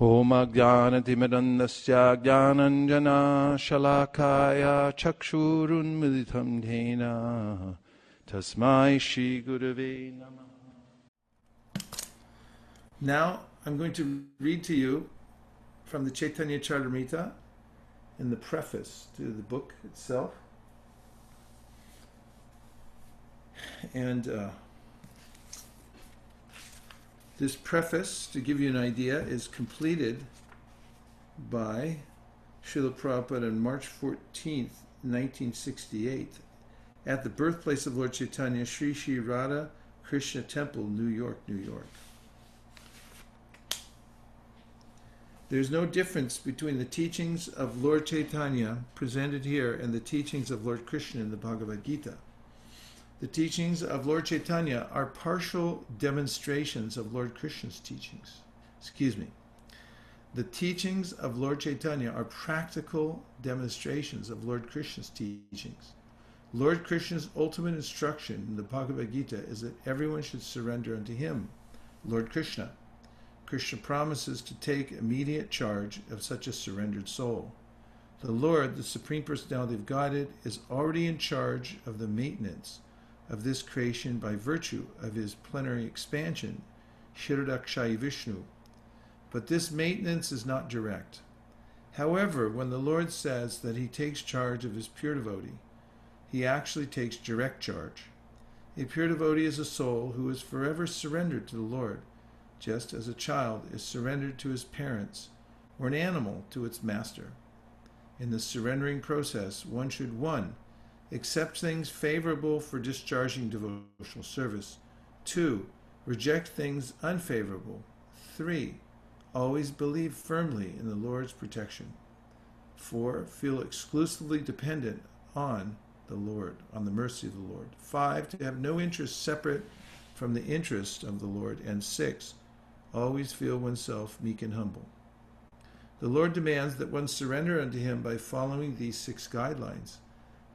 होमज्ञानतिमिरन्दस्य ज्ञानञ्जनाशलाकाय चक्षुरुन्मिलितं येन तस्मै श्रीगुरवे नमः Now I'm going to read to you from the Chaitanya Charitamrita in the preface to the book itself. And uh, this preface, to give you an idea, is completed by Srila Prabhupada on March 14th, 1968, at the birthplace of Lord Chaitanya, Sri Sri Radha Krishna Temple, New York, New York. There's no difference between the teachings of Lord Chaitanya presented here and the teachings of Lord Krishna in the Bhagavad Gita. The teachings of Lord Chaitanya are partial demonstrations of Lord Krishna's teachings. Excuse me. The teachings of Lord Chaitanya are practical demonstrations of Lord Krishna's teachings. Lord Krishna's ultimate instruction in the Bhagavad Gita is that everyone should surrender unto him, Lord Krishna. Krishna promises to take immediate charge of such a surrendered soul. The Lord, the Supreme Personality of Godhead, is already in charge of the maintenance of this creation by virtue of his plenary expansion, Kshirodakashayi Vishnu. But this maintenance is not direct. However, when the Lord says that he takes charge of his pure devotee, he actually takes direct charge. A pure devotee is a soul who is forever surrendered to the Lord just as a child is surrendered to his parents or an animal to its master. In the surrendering process, one should 1. Accept things favorable for discharging devotional service. 2. Reject things unfavorable. 3. Always believe firmly in the Lord's protection. 4. Feel exclusively dependent on the Lord, on the mercy of the Lord. 5. To have no interest separate from the interest of the Lord. And 6 always feel oneself meek and humble. The Lord demands that one surrender unto Him by following these six guidelines,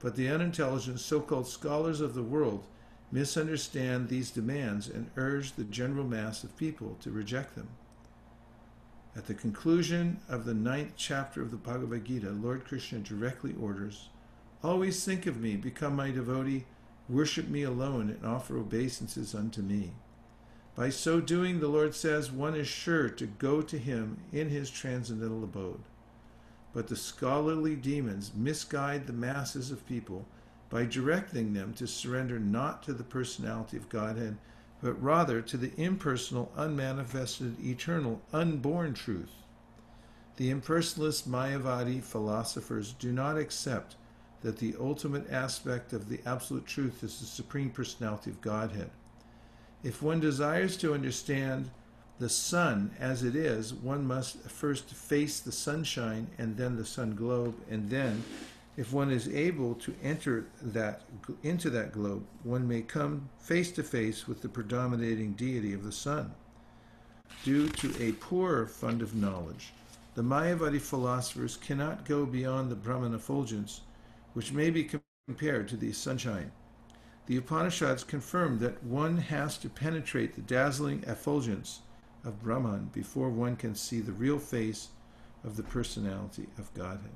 but the unintelligent so called scholars of the world misunderstand these demands and urge the general mass of people to reject them. At the conclusion of the ninth chapter of the Bhagavad Gita, Lord Krishna directly orders Always think of me, become my devotee, worship me alone, and offer obeisances unto me. By so doing, the Lord says, one is sure to go to him in his transcendental abode. But the scholarly demons misguide the masses of people by directing them to surrender not to the personality of Godhead, but rather to the impersonal, unmanifested, eternal, unborn truth. The impersonalist Mayavadi philosophers do not accept that the ultimate aspect of the absolute truth is the supreme personality of Godhead. If one desires to understand the sun as it is, one must first face the sunshine and then the sun globe, and then, if one is able to enter that into that globe, one may come face to face with the predominating deity of the sun. Due to a poor fund of knowledge, the Mayavadi philosophers cannot go beyond the Brahman effulgence, which may be compared to the sunshine. The Upanishads confirm that one has to penetrate the dazzling effulgence of Brahman before one can see the real face of the personality of Godhead.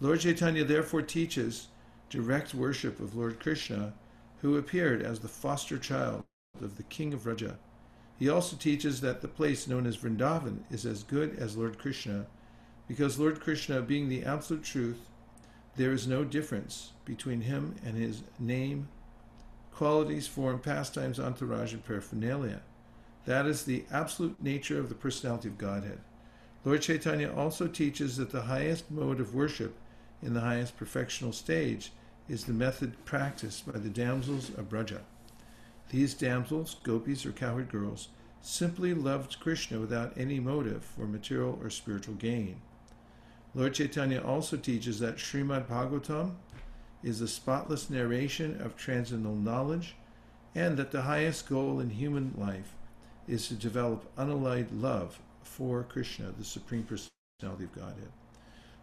Lord Chaitanya therefore teaches direct worship of Lord Krishna, who appeared as the foster child of the king of Vraja. He also teaches that the place known as Vrindavan is as good as Lord Krishna, because Lord Krishna, being the absolute truth, there is no difference between him and his name, qualities, form, pastimes, entourage, and paraphernalia. That is the absolute nature of the personality of Godhead. Lord Chaitanya also teaches that the highest mode of worship in the highest perfectional stage is the method practiced by the damsels of Braja. These damsels, gopis or cowherd girls, simply loved Krishna without any motive for material or spiritual gain. Lord Chaitanya also teaches that Srimad Bhagavatam is a spotless narration of transcendental knowledge, and that the highest goal in human life is to develop unalloyed love for Krishna, the Supreme Personality of Godhead.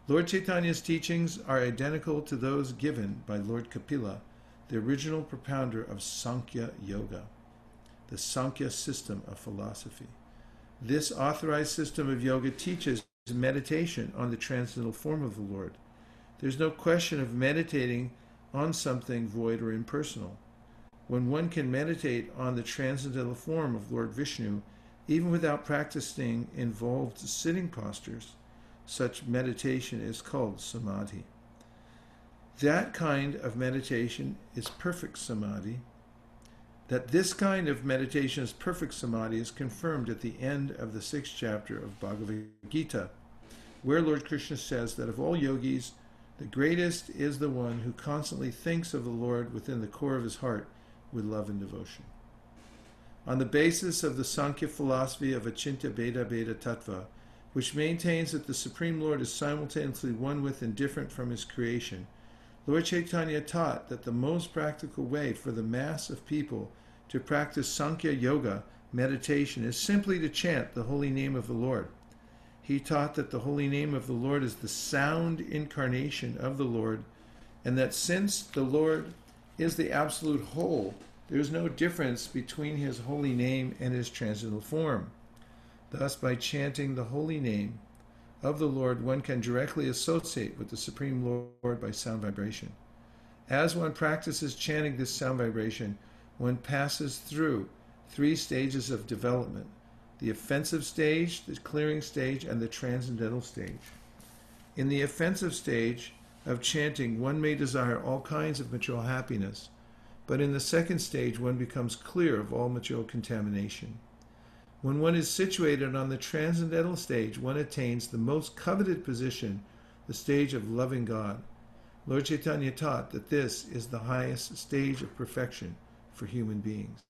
Lord Chaitanya's teachings are identical to those given by Lord Kapila, the original propounder of Sankhya Yoga, the Sankhya system of philosophy. This authorized system of yoga teaches meditation on the transcendental form of the Lord. There's no question of meditating on something void or impersonal. When one can meditate on the transcendental form of Lord Vishnu, even without practicing involved sitting postures, such meditation is called samadhi. That kind of meditation is perfect samadhi. That this kind of meditation is perfect samadhi is confirmed at the end of the sixth chapter of Bhagavad Gita, where Lord Krishna says that of all yogis, the greatest is the one who constantly thinks of the Lord within the core of his heart with love and devotion. On the basis of the Sankhya philosophy of Achintya Bheda Bheda Tattva, which maintains that the Supreme Lord is simultaneously one with and different from his creation, Lord Chaitanya taught that the most practical way for the mass of people to practice Sankhya Yoga meditation is simply to chant the holy name of the Lord. He taught that the holy name of the Lord is the sound incarnation of the Lord, and that since the Lord is the absolute whole, there is no difference between his holy name and his transcendental form. Thus, by chanting the holy name of the Lord, one can directly associate with the Supreme Lord by sound vibration. As one practices chanting this sound vibration, one passes through three stages of development the offensive stage, the clearing stage, and the transcendental stage. In the offensive stage of chanting, one may desire all kinds of material happiness, but in the second stage, one becomes clear of all material contamination. When one is situated on the transcendental stage, one attains the most coveted position, the stage of loving God. Lord Chaitanya taught that this is the highest stage of perfection for human beings.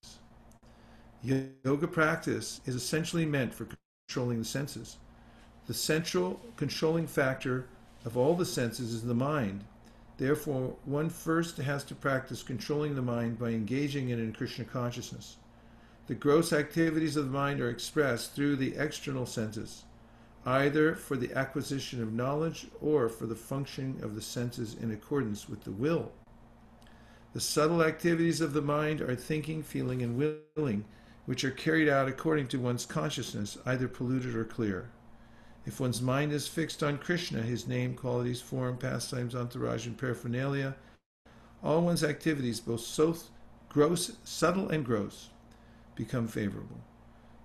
Yoga practice is essentially meant for controlling the senses. The central controlling factor of all the senses is the mind. Therefore, one first has to practice controlling the mind by engaging it in Krishna consciousness. The gross activities of the mind are expressed through the external senses, either for the acquisition of knowledge or for the functioning of the senses in accordance with the will. The subtle activities of the mind are thinking, feeling, and willing, which are carried out according to one's consciousness, either polluted or clear. If one's mind is fixed on Krishna, his name, qualities, form, pastimes, entourage, and paraphernalia, all one's activities, both so gross, subtle and gross, become favorable.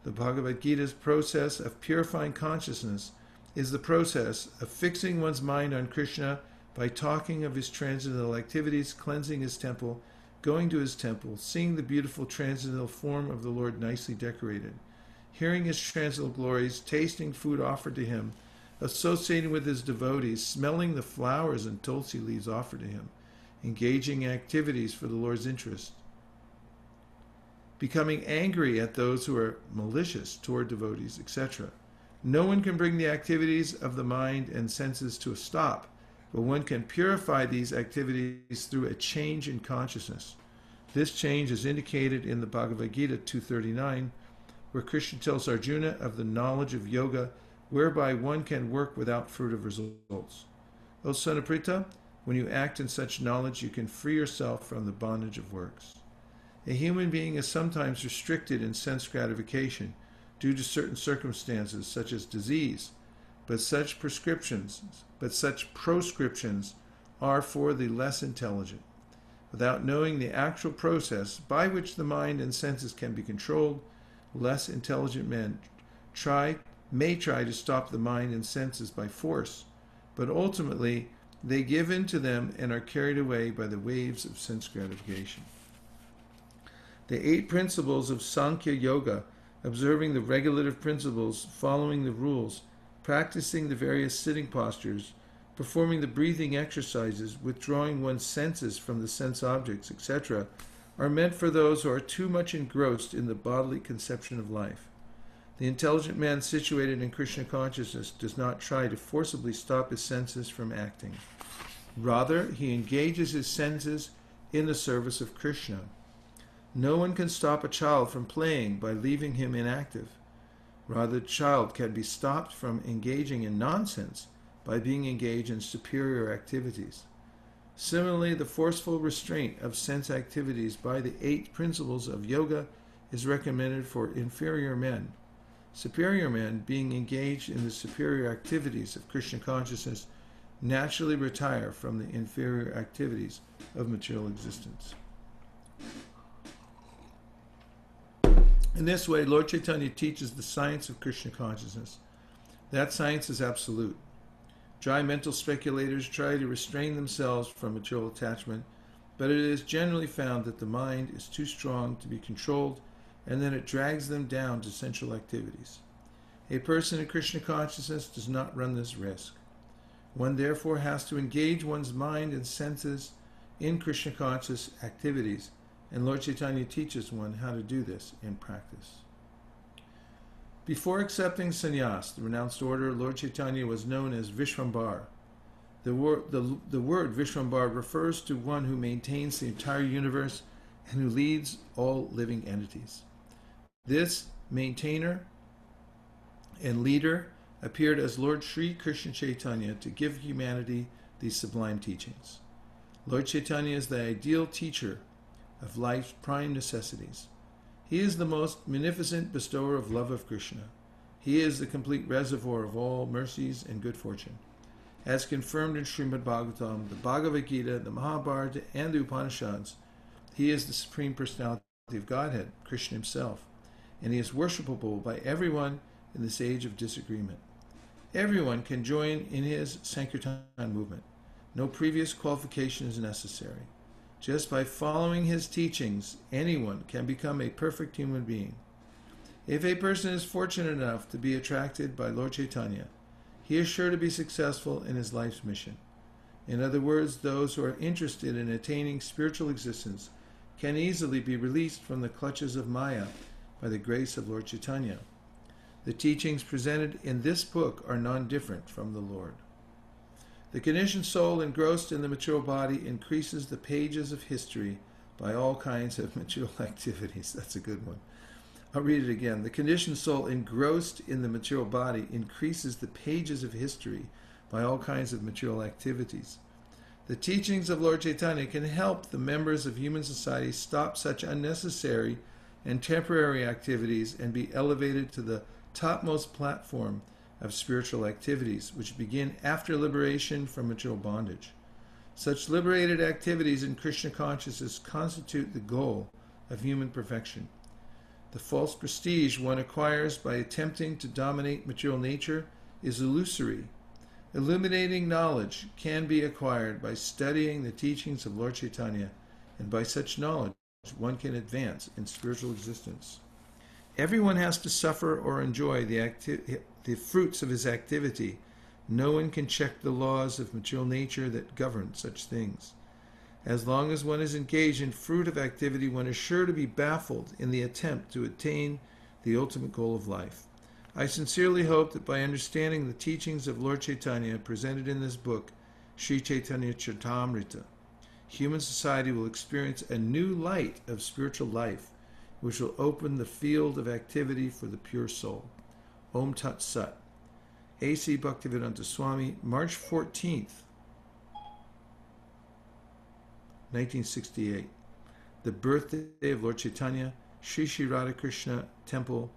The Bhagavad Gita's process of purifying consciousness is the process of fixing one's mind on Krishna by talking of his transcendental activities, cleansing his temple, going to his temple, seeing the beautiful transcendental form of the Lord nicely decorated, hearing his transcendental glories, tasting food offered to him, associating with his devotees, smelling the flowers and tulsi leaves offered to him, engaging in activities for the Lord's interest, becoming angry at those who are malicious toward devotees, etc. No one can bring the activities of the mind and senses to a stop but one can purify these activities through a change in consciousness. This change is indicated in the Bhagavad Gita 239, where Krishna tells Arjuna of the knowledge of yoga whereby one can work without fruit of results. O Pritha, when you act in such knowledge, you can free yourself from the bondage of works. A human being is sometimes restricted in sense gratification due to certain circumstances, such as disease, but such prescriptions, but such proscriptions are for the less intelligent. Without knowing the actual process by which the mind and senses can be controlled, less intelligent men try may try to stop the mind and senses by force, but ultimately they give in to them and are carried away by the waves of sense gratification. The eight principles of Sankhya Yoga, observing the regulative principles, following the rules, practicing the various sitting postures, performing the breathing exercises, withdrawing one's senses from the sense objects, etc., are meant for those who are too much engrossed in the bodily conception of life. The intelligent man situated in Krishna consciousness does not try to forcibly stop his senses from acting. Rather, he engages his senses in the service of Krishna. No one can stop a child from playing by leaving him inactive. Rather, the child can be stopped from engaging in nonsense by being engaged in superior activities. Similarly, the forceful restraint of sense activities by the eight principles of yoga is recommended for inferior men. Superior men, being engaged in the superior activities of Krishna consciousness, naturally retire from the inferior activities of material existence. In this way, Lord Chaitanya teaches the science of Krishna consciousness. That science is absolute. Dry mental speculators try to restrain themselves from material attachment, but it is generally found that the mind is too strong to be controlled and then it drags them down to sensual activities. A person in Krishna consciousness does not run this risk. One therefore has to engage one's mind and senses in Krishna conscious activities, and Lord Chaitanya teaches one how to do this in practice. Before accepting sannyas, the renounced order, Lord Chaitanya was known as Vishwambar. The, wor- the, the word Vishwambar refers to one who maintains the entire universe and who leads all living entities. This maintainer and leader appeared as Lord Sri Krishna Chaitanya to give humanity these sublime teachings. Lord Chaitanya is the ideal teacher of life's prime necessities. He is the most munificent bestower of love of Krishna. He is the complete reservoir of all mercies and good fortune. As confirmed in Srimad Bhagavatam, the Bhagavad Gita, the Mahabharata, and the Upanishads, he is the Supreme Personality of Godhead, Krishna himself, and he is worshipable by everyone in this age of disagreement. Everyone can join in his Sankirtan movement. No previous qualification is necessary. Just by following his teachings, anyone can become a perfect human being. If a person is fortunate enough to be attracted by Lord Chaitanya, he is sure to be successful in his life's mission. In other words, those who are interested in attaining spiritual existence can easily be released from the clutches of Maya by the grace of Lord Chaitanya. The teachings presented in this book are non different from the Lord. The conditioned soul engrossed in the material body increases the pages of history by all kinds of material activities. That's a good one. I'll read it again. The conditioned soul engrossed in the material body increases the pages of history by all kinds of material activities. The teachings of Lord Chaitanya can help the members of human society stop such unnecessary and temporary activities and be elevated to the topmost platform of spiritual activities, which begin after liberation from material bondage. Such liberated activities in Krishna consciousness constitute the goal of human perfection. The false prestige one acquires by attempting to dominate material nature is illusory. Illuminating knowledge can be acquired by studying the teachings of Lord Chaitanya, and by such knowledge one can advance in spiritual existence. Everyone has to suffer or enjoy the, acti- the fruits of his activity. No one can check the laws of material nature that govern such things. As long as one is engaged in fruit of activity, one is sure to be baffled in the attempt to attain the ultimate goal of life. I sincerely hope that by understanding the teachings of Lord Chaitanya presented in this book, Sri Chaitanya Charitamrita, human society will experience a new light of spiritual life, which will open the field of activity for the pure soul. Om Tat Sat. A.C. Bhaktivedanta Swami, March 14th, 1968. The birthday of Lord Chaitanya, Sri Sri Radhakrishna Temple,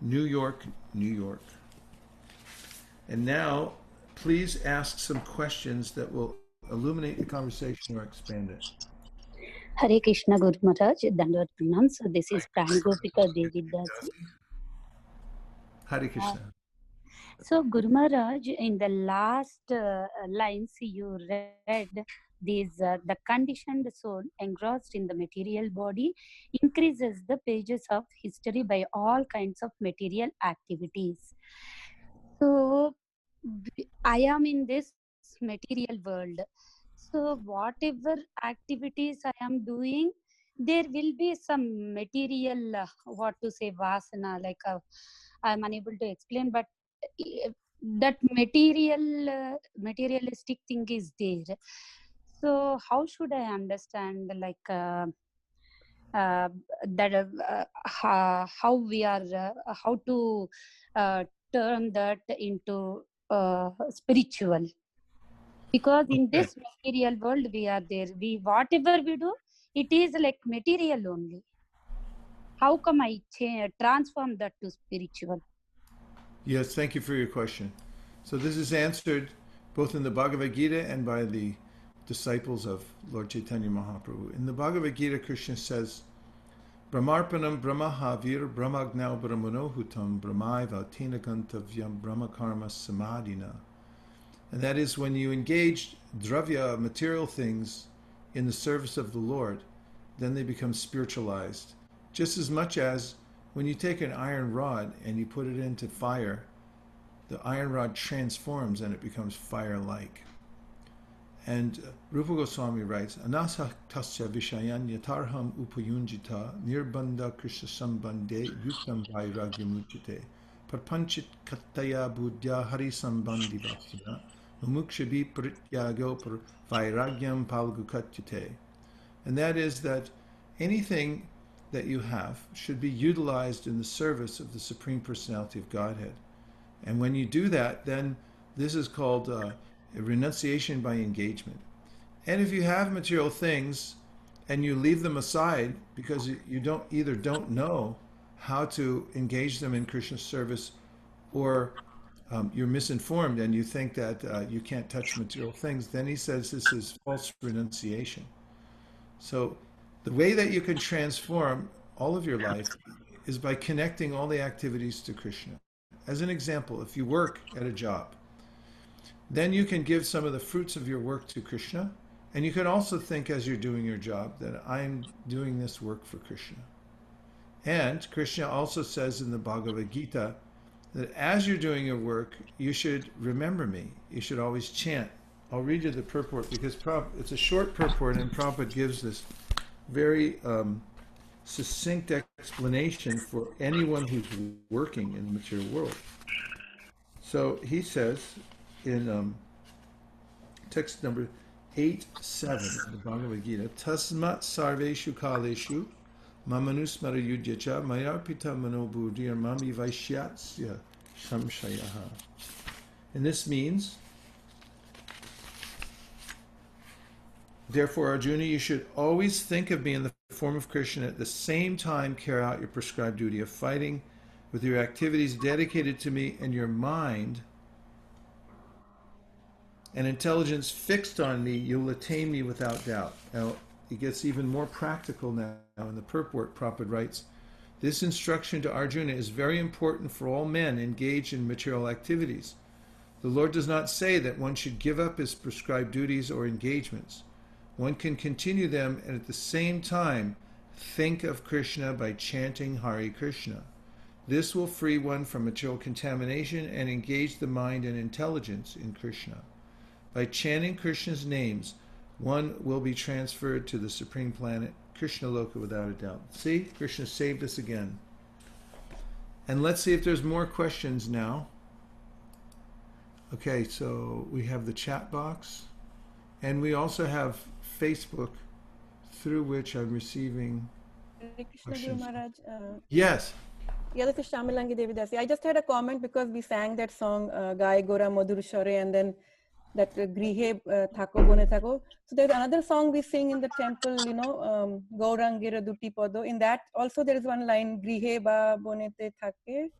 New York, New York. And now, please ask some questions that will illuminate the conversation or expand it. Hare Krishna Guru Maharaj, Dandavat Pranam. So this is Pranagopika Devi Das. Hare Krishna. So Guru Maharaj, in the last uh, lines you read, these uh, the conditioned soul engrossed in the material body increases the pages of history by all kinds of material activities. So I am in this material world. So whatever activities I am doing, there will be some material, uh, what to say, vasana, like uh, I'm unable to explain, but that material, uh, materialistic thing is there. So how should I understand, like, uh, uh, that uh, how, how we are, uh, how to uh, turn that into uh, spiritual? Because in this material world, we are there. We whatever we do, it is like material only. How come I cha- transform that to spiritual? Yes, thank you for your question. So this is answered both in the Bhagavad Gita and by the disciples of Lord Chaitanya Mahaprabhu. In the Bhagavad Gita, Krishna says, Brahmarpanam Brahmahavir Brahmagnau Brahmanohutam Brahmaiva Tinagantavyam Brahmakarma Samadhina. And that is when you engage dravya, material things, in the service of the Lord, then they become spiritualized. Just as much as when you take an iron rod and you put it into fire, the iron rod transforms and it becomes fire-like. And uh, Rupa Goswami writes, Anasa tasya vishayan yatarham upayunjita nirbandha krishna sambande yuktam vairagyamuchite parpanchit kattaya buddhya hari sambandhi vasana mumukshabi prityago par vairagyam palgukatyate. And that is that anything that you have should be utilized in the service of the Supreme Personality of Godhead. And when you do that, then this is called uh, renunciation by engagement. And if you have material things and you leave them aside because you- you don't either don't know how to engage them in Krishna's service or um, you're misinformed and you think that uh, you can't touch material things, then he says this is false renunciation. So the way that you can transform all of your life is by connecting all the activities to Krishna. As an example, if you work at a job, then you can give some of the fruits of your work to Krishna. And you can also think as you're doing your job that I'm doing this work for Krishna. And Krishna also says in the Bhagavad Gita that as you're doing your work, you should remember me. You should always chant. I'll read you the purport because it's a short purport, and Prabhupada gives this very um, succinct explanation for anyone who's working in the material world. So he says in um, text number 8 7 of the Bhagavad Gita, Tasmat sarveshu kaleshu mamanusmara yudyacha mayarpita manobuddhir mami vaishyatsya samshayaha. And this means, therefore, Arjuna, you should always think of me in the form of Krishna at the same time carry out your prescribed duty of fighting with your activities dedicated to me and your mind and intelligence fixed on me, you'll attain me without doubt. Now, it gets even more practical now in the purport. Prabhupada writes, This instruction to Arjuna is very important for all men engaged in material activities. The Lord does not say that one should give up his prescribed duties or engagements. One can continue them and at the same time think of Krishna by chanting Hare Krishna. This will free one from material contamination and engage the mind and intelligence in Krishna. By chanting Krishna's names, one will be transferred to the supreme planet, Krishna Loka, without a doubt. See, Krishna saved us again. And let's see if there's more questions now. Okay, so we have the chat box, and we also have Facebook, through which I'm receiving. Krishna Questions? Maharaj. Uh, Yes, yeah, this is Shamilangi Devidasi. I just had a comment because we sang that song uh, Gai Gora Madhur Shore and then that uh, Grihe uh, Thako Bone Thako. So there's another song we sing in the temple, you know, um, Gaurangira Duti Podo. In that also there is one line Grihe Ba Bonete Thake.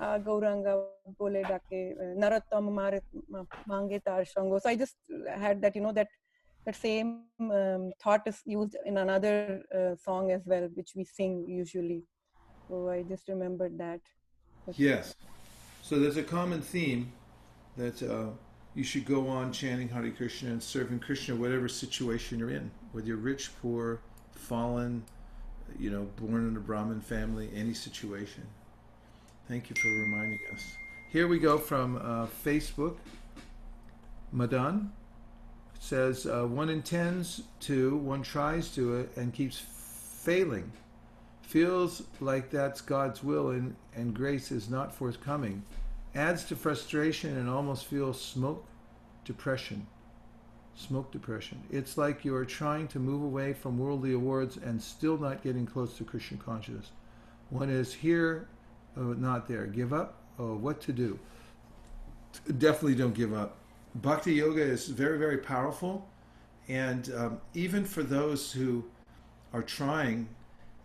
Gauranga Bole Dake, Narottam Mange Tar Shango. So I just had that, you know, that that same um, thought is used in another uh, song as well, which we sing usually. So I just remembered that. But- yes. So there's a common theme that uh, you should go on chanting Hare Krishna and serving Krishna whatever situation you're in, whether you're rich, poor, fallen, you know, born in a Brahmin family, any situation. Thank you for reminding us. Here we go from uh, Facebook. Madan says uh, one intends to, one tries to it, and keeps failing. Feels like that's God's will and, and grace is not forthcoming. Adds to frustration and almost feels smoke depression. Smoke depression. It's like you are trying to move away from worldly awards and still not getting close to Krishna consciousness. One is here, uh, not there. Give up? Oh, what to do? Definitely don't give up. Bhakti yoga is very, very powerful. And um, even for those who are trying,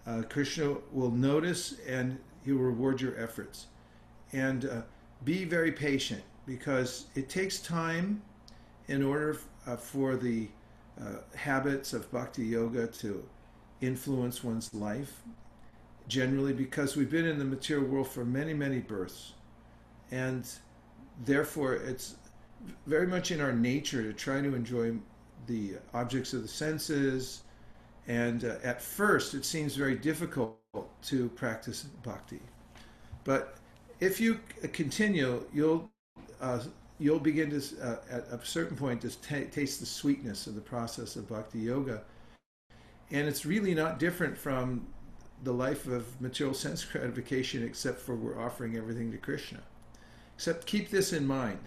uh, Krishna will notice and he will reward your efforts. And uh, be very patient because it takes time in order uh, for the uh, habits of bhakti yoga to influence one's life. Generally, because we've been in the material world for many, many births. And therefore, it's very much in our nature to try to enjoy the objects of the senses. And uh, at first, it seems very difficult to practice bhakti. But if you continue, you'll uh, you'll begin to uh, at a certain point to t- taste the sweetness of the process of bhakti yoga, and it's really not different from the life of material sense gratification, except for we're offering everything to Krishna. Except keep this in mind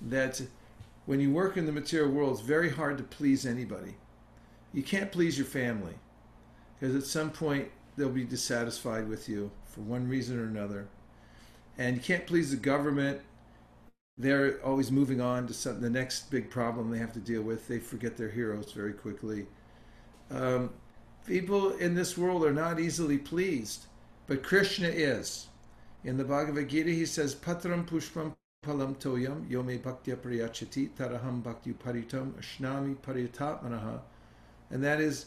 that when you work in the material world, it's very hard to please anybody. You can't please your family because at some point they'll be dissatisfied with you for one reason or another. And you can't please the government. They're always moving on to some, the next big problem they have to deal with. They forget their heroes very quickly. Um, people in this world are not easily pleased, but Krishna is. In the Bhagavad Gita, he says, Patram pushpam palam toyam yome bhaktya priyachati taraham bhakti paritam ashnami paritatmanaha. And that is,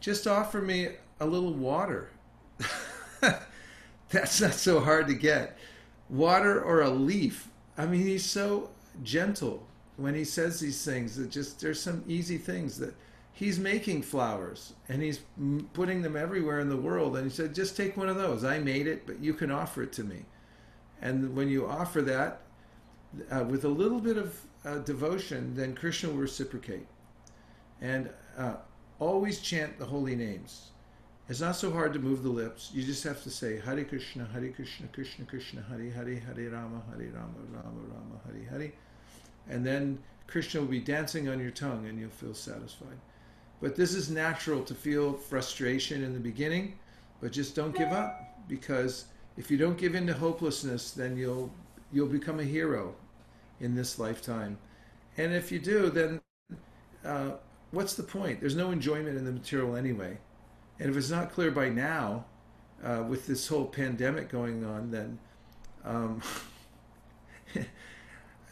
just offer me a little water. That's not so hard to get. Water or a leaf. I mean, he's so gentle when he says these things that just there's some easy things that he's making flowers and he's putting them everywhere in the world. And he said, just take one of those. I made it, but you can offer it to me. And when you offer that uh, with a little bit of uh, devotion, then Krishna will reciprocate. And uh, always chant the holy names. It's not so hard to move the lips. You just have to say Hare Krishna, Hare Krishna, Krishna Krishna, Hare Hare, Hare Rama, Hare Rama, Rama Rama, Hare Hare. And then Krishna will be dancing on your tongue and you'll feel satisfied. But this is natural to feel frustration in the beginning, but just don't give up because if you don't give in to hopelessness, then you'll you'll become a hero in this lifetime. And if you do, then uh, what's the point? There's no enjoyment in the material anyway. And if it's not clear by now, uh, with this whole pandemic going on, then, um,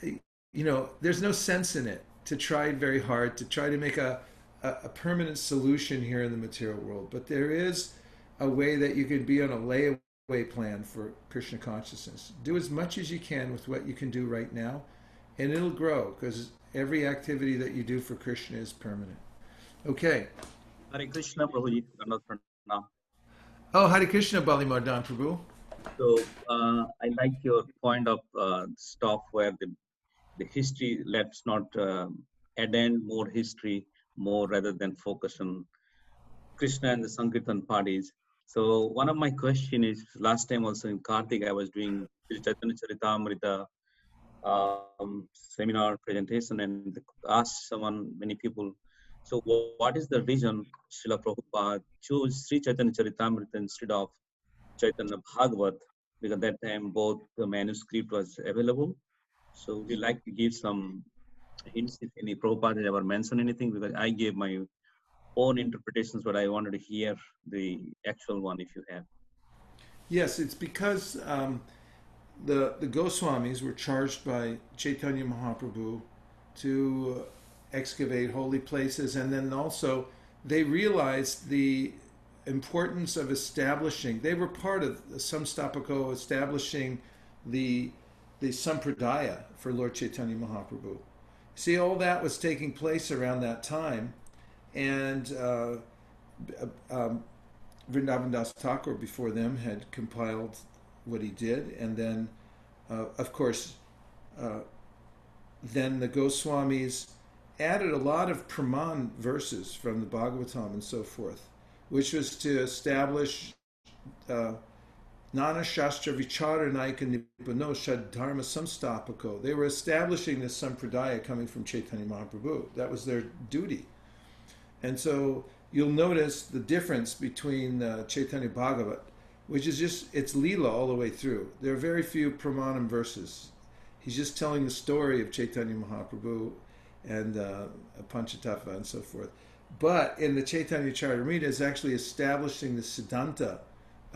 you know, there's no sense in it to try very hard to try to make a, a, a, permanent solution here in the material world. But there is a way that you can be on a layaway plan for Krishna consciousness. Do as much as you can with what you can do right now, and it'll grow because every activity that you do for Krishna is permanent. Okay. Hare Krishna, Prabhuji. Oh, Hare Krishna, Bali Mardan Prabhu. So uh, I like your point of uh, stop where the the history. Let's not uh, add in more history more rather than focus on Krishna and the Sankirtan parties. So one of my question is last time also in Kartik I was doing Chaitanya Charitamrita um, seminar presentation and asked someone many people so what is the reason Srila Prabhupada chose Sri Chaitanya Charitamrita instead of Chaitanya Bhagavat? Because that time both the manuscript was available. So we like to give some hints if any Prabhupada ever mentioned anything? Because I gave my own interpretations, but I wanted to hear the actual one if you have. Yes, it's because um, the the Goswamis were charged by Chaitanya Mahaprabhu to excavate holy places, and then also they realized the importance of establishing. They were part of Samstapako establishing the the Sampradaya for Lord Chaitanya Mahaprabhu. See, all that was taking place around that time, and uh, um, Vrindavan Das Thakur before them had compiled what he did, and then, uh, of course, uh, then the Goswamis added a lot of Praman verses from the Bhagavatam and so forth, which was to establish uh, Nana Shastra Vicharanaika Nipano Shadharma Samstapako. They were establishing this sampradaya coming from Chaitanya Mahaprabhu. That was their duty. And so you'll notice the difference between uh, Chaitanya Bhagavat, which is just, it's Leela all the way through. There are very few Pramanam verses. He's just telling the story of Chaitanya Mahaprabhu and uh, and so forth. but in the Chaitanya Charitamrita is actually establishing the Siddhanta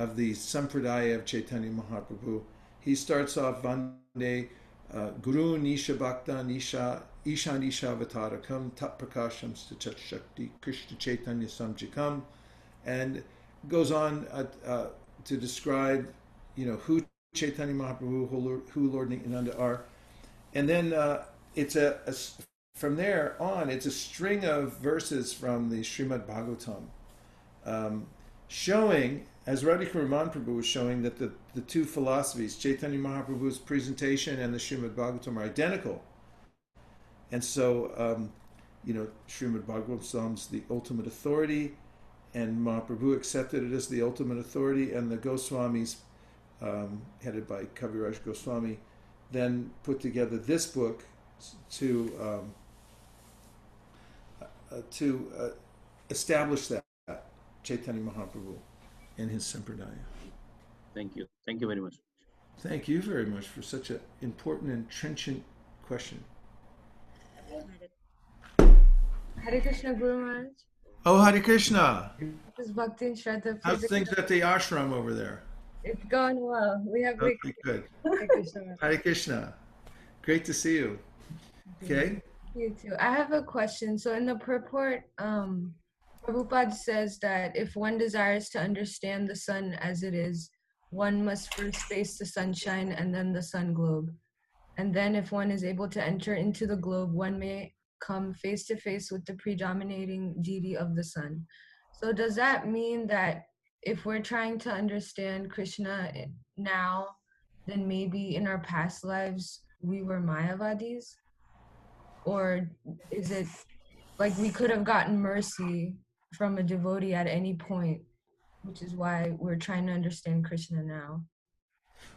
of the Sampradaya of Chaitanya Mahaprabhu. He starts off Vande uh, Guru Nisha Bhakta Nisha Isha Nisha Avatarakam Tat Prakasham Shakti Krishna Chaitanya Samjikam and goes on uh, uh, to describe you know who Chaitanya Mahaprabhu, who Lord, Nityananda are. And then uh, it's a, a from there on, it's a string of verses from the Srimad Bhagavatam, um, showing, as Radhika Raman Prabhu was showing, that the, the two philosophies, Chaitanya Mahaprabhu's presentation and the Srimad Bhagavatam, are identical. And so, um, you know, Srimad Bhagavatam is the ultimate authority, and Mahaprabhu accepted it as the ultimate authority, and the Goswamis, um, headed by Kaviraj Goswami, then put together this book to um, uh, to uh, establish that Chaitanya Mahaprabhu and his Sampradaya. Thank you. Thank you very much. Thank you very much for such an important and trenchant question. Hare Krishna Guru Maharaj. Oh, Hare Krishna! This is Bhakti and Shraddha. How's things at the ashram over there? It's going well. We have great Okay, good. Hare Krishna. Maharaj. Hare Krishna. Great to see you. Okay. You too. I have a question. So in the purport, um, Prabhupada says that if one desires to understand the sun as it is, one must first face the sunshine and then the sun globe. And then if one is able to enter into the globe, one may come face to face with the predominating deity of the sun. So does that mean that if we're trying to understand Krishna now, then maybe in our past lives we were Mayavadis? Or is it like we could have gotten mercy from a devotee at any point, which is why we're trying to understand Krishna now?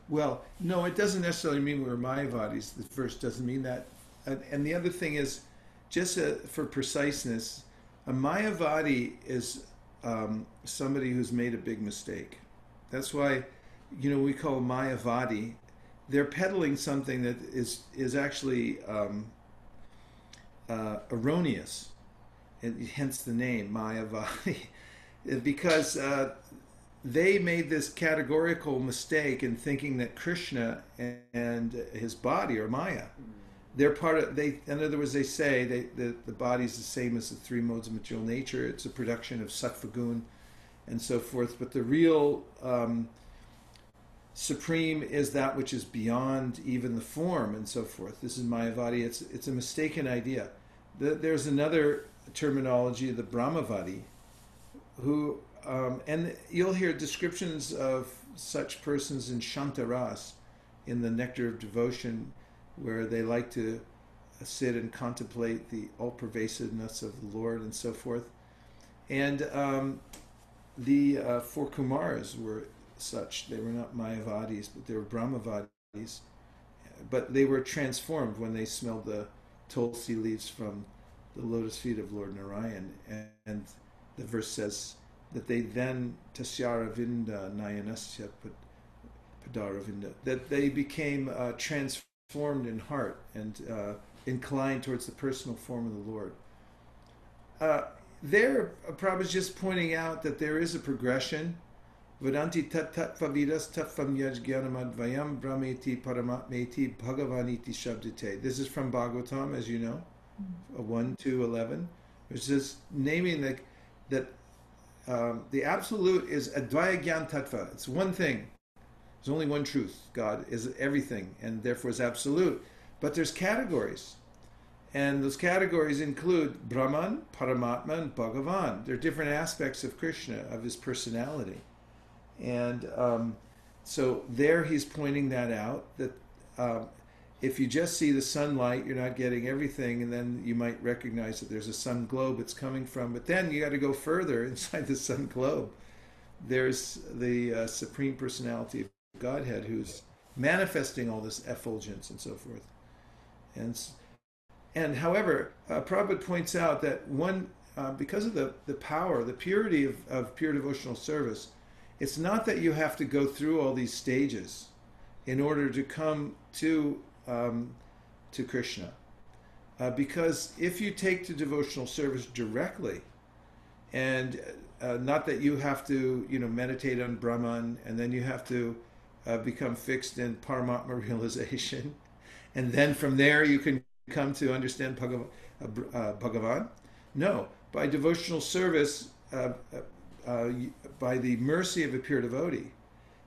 Well, no, it doesn't necessarily mean we're Mayavadis. The verse doesn't mean that. And, the other thing is, just uh, for preciseness, a Mayavadi is um, somebody who's made a big mistake. That's why, you know, we call Mayavadi. They're peddling something that is is actually um, uh, erroneous, and hence the name Mayavadi, because uh, they made this categorical mistake in thinking that Krishna and his body are Maya. They're part of they. In other words, they say they, the the body is the same as the three modes of material nature. It's a production of sattva gun, and so forth. But the real um, supreme is that which is beyond even the form, and so forth. This is Mayavadi. It's it's a mistaken idea. The, there's another terminology, the Brahmavadi, who um, and you'll hear descriptions of such persons in Shantaras, in the Nectar of Devotion, where they like to sit and contemplate the all-pervasiveness of the Lord and so forth. And um, the uh, four Kumars were such. They were not Mayavadis, but they were Brahmavadis. But they were transformed when they smelled the tulsi leaves from the lotus feet of Lord Narayan. And, and the verse says that they then, tasyara vinda nayanasya padara vinda, that they became uh, transformed in heart and uh, inclined towards the personal form of the Lord. Uh, there, is just pointing out that there is a progression. Vedanti tat tat vavidas tat famyaj gyanamadvayam brahmeti paramatmeti bhagavaniti shabdite. This is from Bhagavatam, as you know, uh, 1 to 11, which is naming that, that um, the absolute is advaya gyan tattva. It's one thing. There's only one truth. God is everything and therefore is absolute. But there's categories. And those categories include Brahman, Paramatma, and Bhagavan. They're different aspects of Krishna, of his personality. And um, so there he's pointing that out that um, if you just see the sunlight, you're not getting everything, and then you might recognize that there's a sun globe it's coming from. But then you got to go further inside the sun globe. There's the uh, Supreme Personality of Godhead who's manifesting all this effulgence and so forth. And and however, uh, Prabhupada points out that one, uh, because of the, the power, the purity of, of pure devotional service, it's not that you have to go through all these stages in order to come to um, to Krishna. Uh, because if you take to devotional service directly, and uh, not that you have to, you know, meditate on Brahman and then you have to uh, become fixed in Paramatma realization, and then from there you can come to understand uh, uh, Bhagavan. No, by devotional service, uh, by the mercy of a pure devotee,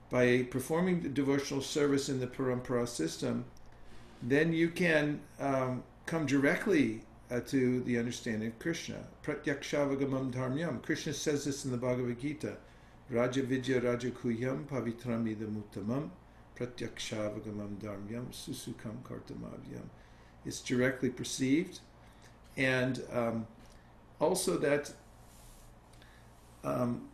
by performing devotional service in the Parampara system, then you can um, come directly uh, to the understanding of Krishna. Pratyakshavagavam dharmyam. Krishna says this in the Bhagavad Gita. Raja Vidya Raja Kuyam Pavitramidam Uttamam Pratyakshavagavam dharmyam Susukam Kartamavyam. It's directly perceived. And um, also that um,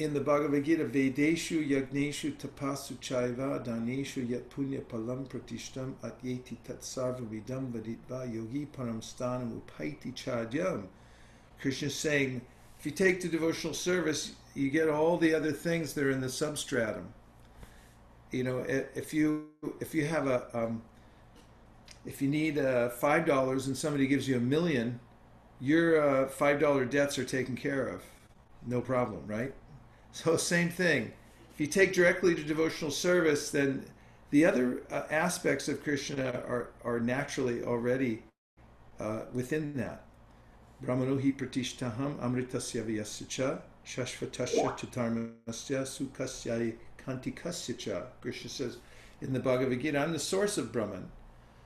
in the Bhagavad Gita, Vedeshu Yagneshu Tapasu Chaiva Daneshu Yat Punya Palam Pratishtam Atyeti Tatsarva Vidam Vaditva Yogi Param Stanam Upaiti Chadyam. Krishna is saying, if you take the devotional service, you get all the other things that are in the substratum. You know, if you if you have a um, if you need uh, five dollars and somebody gives you a million, your uh, five dollar debts are taken care of, no problem, right? So same thing. If you take directly to devotional service, then the other uh, aspects of Krishna are are naturally already uh, within that. Brahmanohi pratishtaham amritasya vyasya shashvatasya chatarmasya sukasya kantikasya cha. Krishna says in the Bhagavad Gita, I'm the source of Brahman.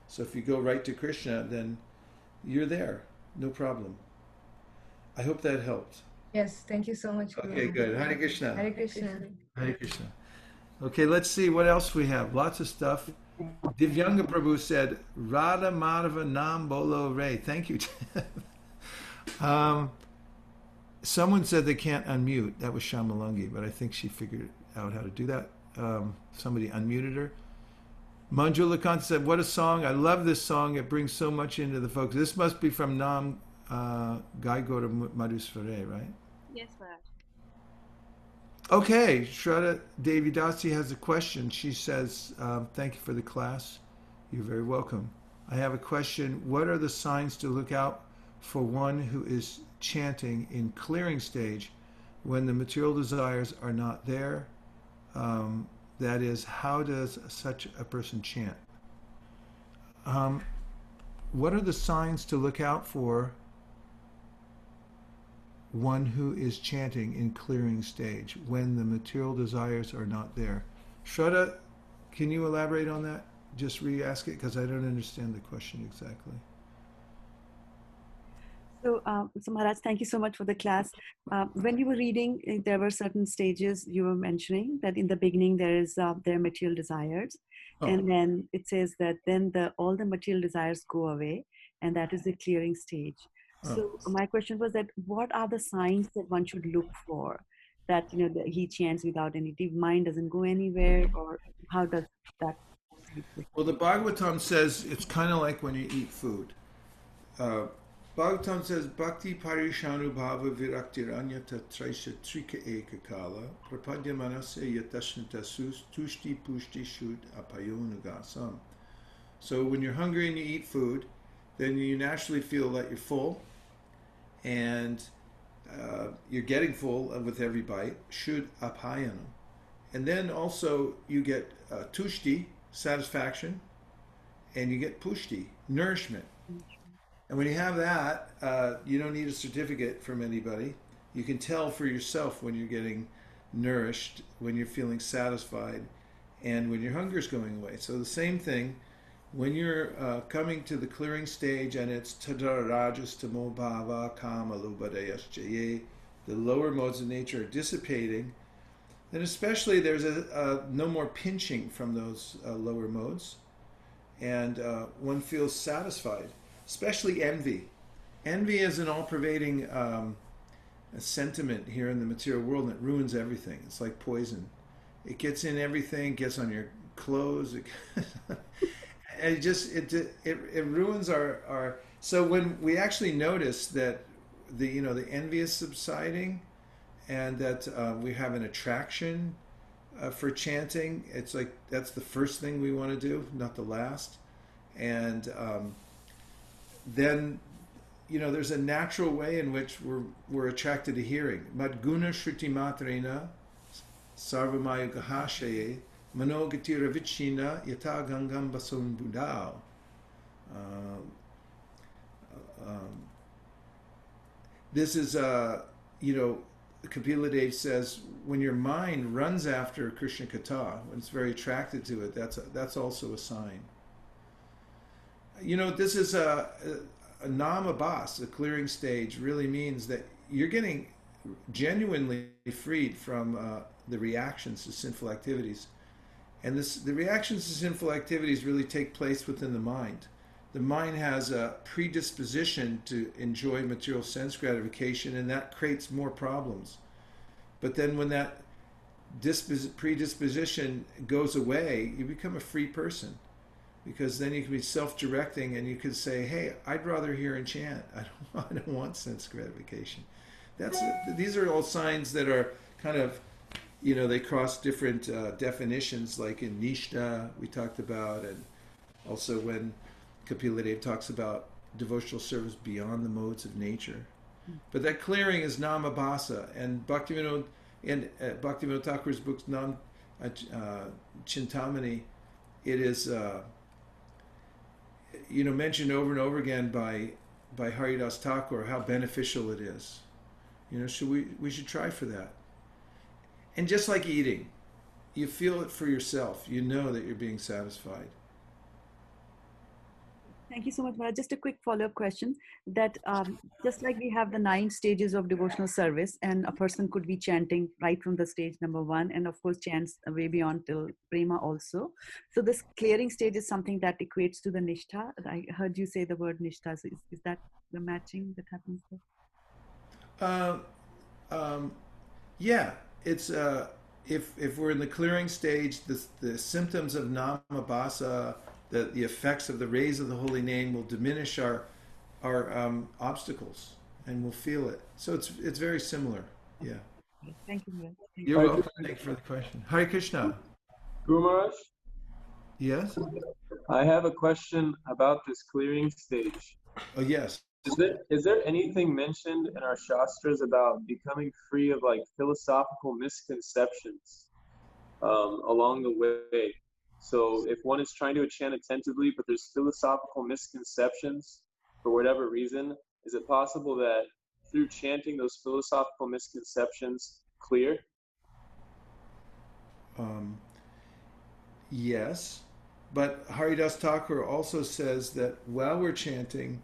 So if you go right to Krishna, then you're there. No problem. I hope that helped. Yes, thank you so much. Okay, good. Hare Krishna. Hare Krishna. Hare Krishna. Okay, let's see what else we have. Lots of stuff. Divyanga Prabhu said, Radha Madhava Nam Bolo Ray. Thank you. um, someone said they can't unmute. That was Shamalangi, but I think she figured out how to do that. Um, somebody unmuted her. Manjula Kant said, What a song. I love this song. It brings so much into the folks. This must be from Nam uh, Gaigora Madhusvare, right? Yes, Maharaj. Okay, Shraddha Devidasi has a question. She says, um, Thank you for the class. You're very welcome. I have a question. What are the signs to look out for one who is chanting in clearing stage when the material desires are not there? Um, that is, how does such a person chant? Um, what are the signs to look out for one who is chanting in clearing stage when the material desires are not there. Shraddha, can you elaborate on that? Just re-ask it because I don't understand the question exactly. So, uh, so Maharaj, thank you so much for the class. Uh, when you were reading, uh, there were certain stages you were mentioning that in the beginning there is uh, their material desires, Oh. and then it says that then the all the material desires go away, and that is the clearing stage. So my question was that what are the signs that one should look for that you know that he chants without any the mind doesn't go anywhere, or how does that? Well, the Bhagavatam says it's kind of like when you eat food. Uh, Bhagavatam says, Bhakti parishanu bhava viraktiranya tatraisha trika eka kala prapadya manasya tushti pushti shud apayonugasam. So when you're hungry and you eat food, then you naturally feel that you're full and uh, you're getting full with every bite, shud apayanu. And then also you get uh, tushti, satisfaction, and you get pushti, nourishment. And when you have that, uh, you don't need a certificate from anybody. You can tell for yourself when you're getting nourished, when you're feeling satisfied, and when your hunger's going away. So the same thing, when you're uh, coming to the clearing stage and it's tadarajas tamo bhava kama lubadayas the lower modes of nature are dissipating, then especially there's a, a no more pinching from those uh, lower modes, and uh, one feels satisfied. Especially envy. Envy is an all-pervading um, sentiment here in the material world, and it ruins everything. It's like poison. It gets in everything, gets on your clothes. It, just it, it it ruins our our. So when we actually notice that the you know the envy is subsiding, and that uh, we have an attraction uh, for chanting, it's like that's the first thing we want to do, not the last, and um, then you know, there's a natural way in which we're, we're attracted to hearing. Madguna shruti matrena sarvamaya gahashaye manogatira vichina yata gangam basun budao. Um, um, this is, uh, you know, Kapila Dev says when your mind runs after Krishna Katha, when it's very attracted to it, that's a, that's also a sign. You know, this is a, a, a namabas, a clearing stage, really means that you're getting genuinely freed from uh, the reactions to sinful activities. And this, the reactions to sinful activities really take place within the mind. The mind has a predisposition to enjoy material sense gratification, and that creates more problems. But then, when that dispos- predisposition goes away, you become a free person because then you can be self-directing and you could say, "Hey, I'd rather hear and chant. I don't, I don't want sense gratification." That's these are all signs that are kind of, you know, they cross different uh, definitions, like in Nishta we talked about, and also when Kapila Dev talks about devotional service beyond the modes of nature. But that clearing is namabasa, and Bhaktivinoda and uh, Bhaktivinoda Thakur's books, Nam uh, uh, Chintamani, it is uh, you know mentioned over and over again by by Haridas Thakur how beneficial it is. You know, should we we should try for that. And just like eating, you feel it for yourself. You know that you're being satisfied. Thank you so much, Maharaj. Just a quick follow-up question that um, just like we have the nine stages of devotional service and a person could be chanting right from the stage number one and of course chants way beyond till prema also. So this clearing stage is something that equates to the nishtha. I heard you say the word nishtha. So is, is that the matching that happens there? Uh, um, yeah, it's uh, if if we're in the clearing stage, the the symptoms of namabasa, the the effects of the rays of the holy name will diminish our our um, obstacles, and we'll feel it. So it's it's very similar. Yeah. Thank you. Thank You're welcome. Thank you for the question. Hare Krishna. Guru Maharaj, Yes. I have a question about this clearing stage. Oh yes. Is there is there anything mentioned in our shastras about becoming free of like philosophical misconceptions um, along the way? So if one is trying to chant attentively, but there's philosophical misconceptions for whatever reason, is it possible that through chanting those philosophical misconceptions clear? Um, yes, but Haridas Thakur also says that while we're chanting,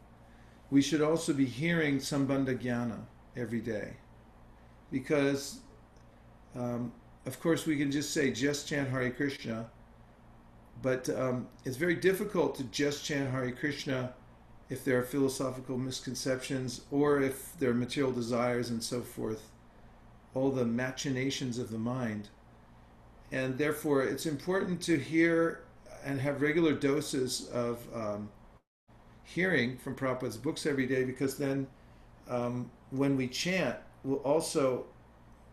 we should also be hearing Sambandha every day. Because, um, of course, we can just say, just chant Hare Krishna, but um, it's very difficult to just chant Hare Krishna if there are philosophical misconceptions or if there are material desires and so forth, all the machinations of the mind and therefore it's important to hear and have regular doses of um, hearing from Prabhupada's books every day because then um, when we chant, we'll also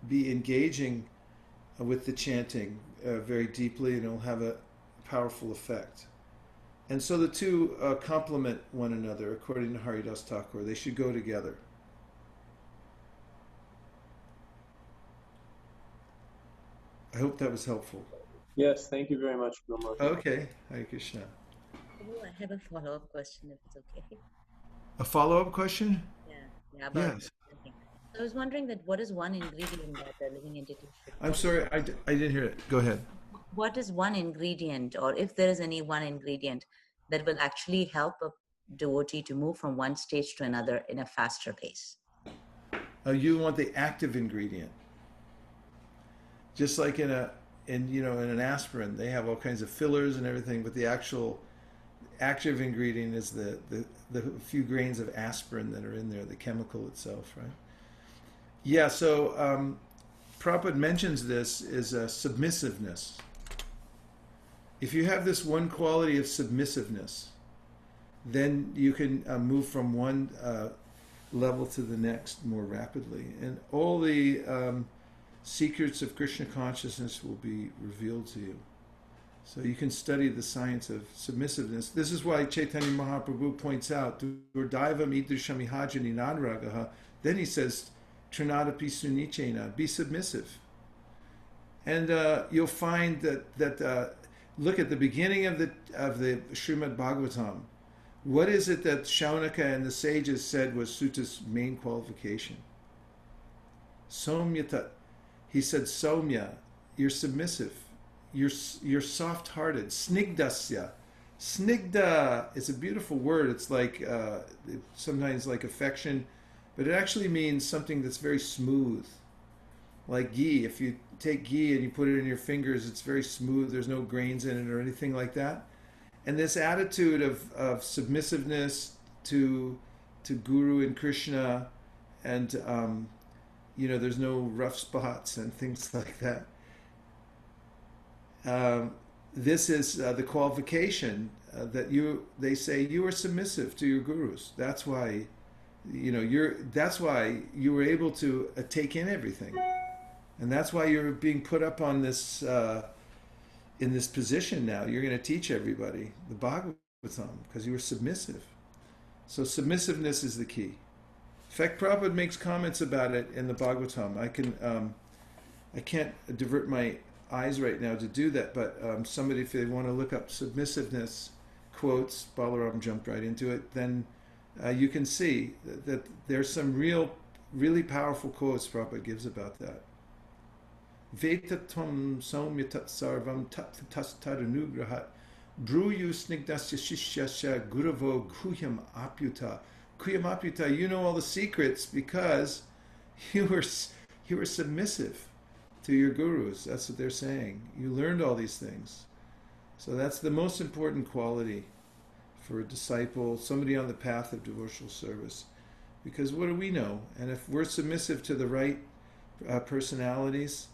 be engaging with the chanting uh, very deeply and it'll have a powerful effect. And so the two uh, complement one another according to Haridas Thakur. They should go together. I hope that was helpful. Yes, thank you very much, Okay, Hare Krishna. Oh, I have a follow-up question, if it's okay. A follow up question? Yeah, yeah. Yes. I was wondering that what is one ingredient that a living entity should I'm follow? sorry, I, d- I didn't hear it. Go ahead. What is one ingredient, or if there is any one ingredient that will actually help a devotee to move from one stage to another in a faster pace? Uh, you want the active ingredient. Just like in a in you know in an aspirin, they have all kinds of fillers and everything, but the actual active ingredient is the, the, the few grains of aspirin that are in there, the chemical itself, right? Yeah, so um, Prabhupada mentions this is a submissiveness. If you have this one quality of submissiveness, then you can uh, move from one uh, level to the next more rapidly. And all the um, secrets of Krishna consciousness will be revealed to you. So you can study the science of submissiveness. This is why Chaitanya Mahaprabhu points out, Durdaivam idrishami hajani nanragaha. Then he says, Trinadapi sunichena, be submissive. And uh, you'll find that, that uh, look at the beginning of the, of the Srimad Bhagavatam. What is it that Shaunaka and the sages said was Suta's main qualification? Somyata. He said, Somya, you're submissive you're you're soft-hearted. Snigdasya. Snigda is a beautiful word. It's like uh, sometimes like affection, but it actually means something that's very smooth. Like ghee. If you take ghee and you put it in your fingers, it's very smooth. There's no grains in it or anything like that. And this attitude of, of submissiveness to to Guru and Krishna, and um, you know, there's no rough spots and things like that um, this is uh, the qualification uh, that you they say you are submissive to your gurus. That's why you know you're that's why you were able to uh, take in everything. And that's why you're being put up on this uh, in this position now. You're going to teach everybody the bhagavatam because you were submissive. So submissiveness is the key. In fact Prabhupada makes comments about it in the bhagavatam. I can um, i can't divert my eyes right now to do that, but um, somebody, if they want to look up submissiveness quotes, Balaram jumped right into it, then uh, you can see that, that, there's some real, really powerful quotes Prabhupada gives about that. Vetatvam saumyatat sarvam tastanugrahat bruyu snigdasya shishyasya guhyam apyuta. Guhyam apyuta, you know all the secrets because you were, you were submissive to your gurus. That's what they're saying. You learned all these things. So that's the most important quality for a disciple, somebody on the path of devotional service. Because what do we know? And if we're submissive to the right uh, personalities,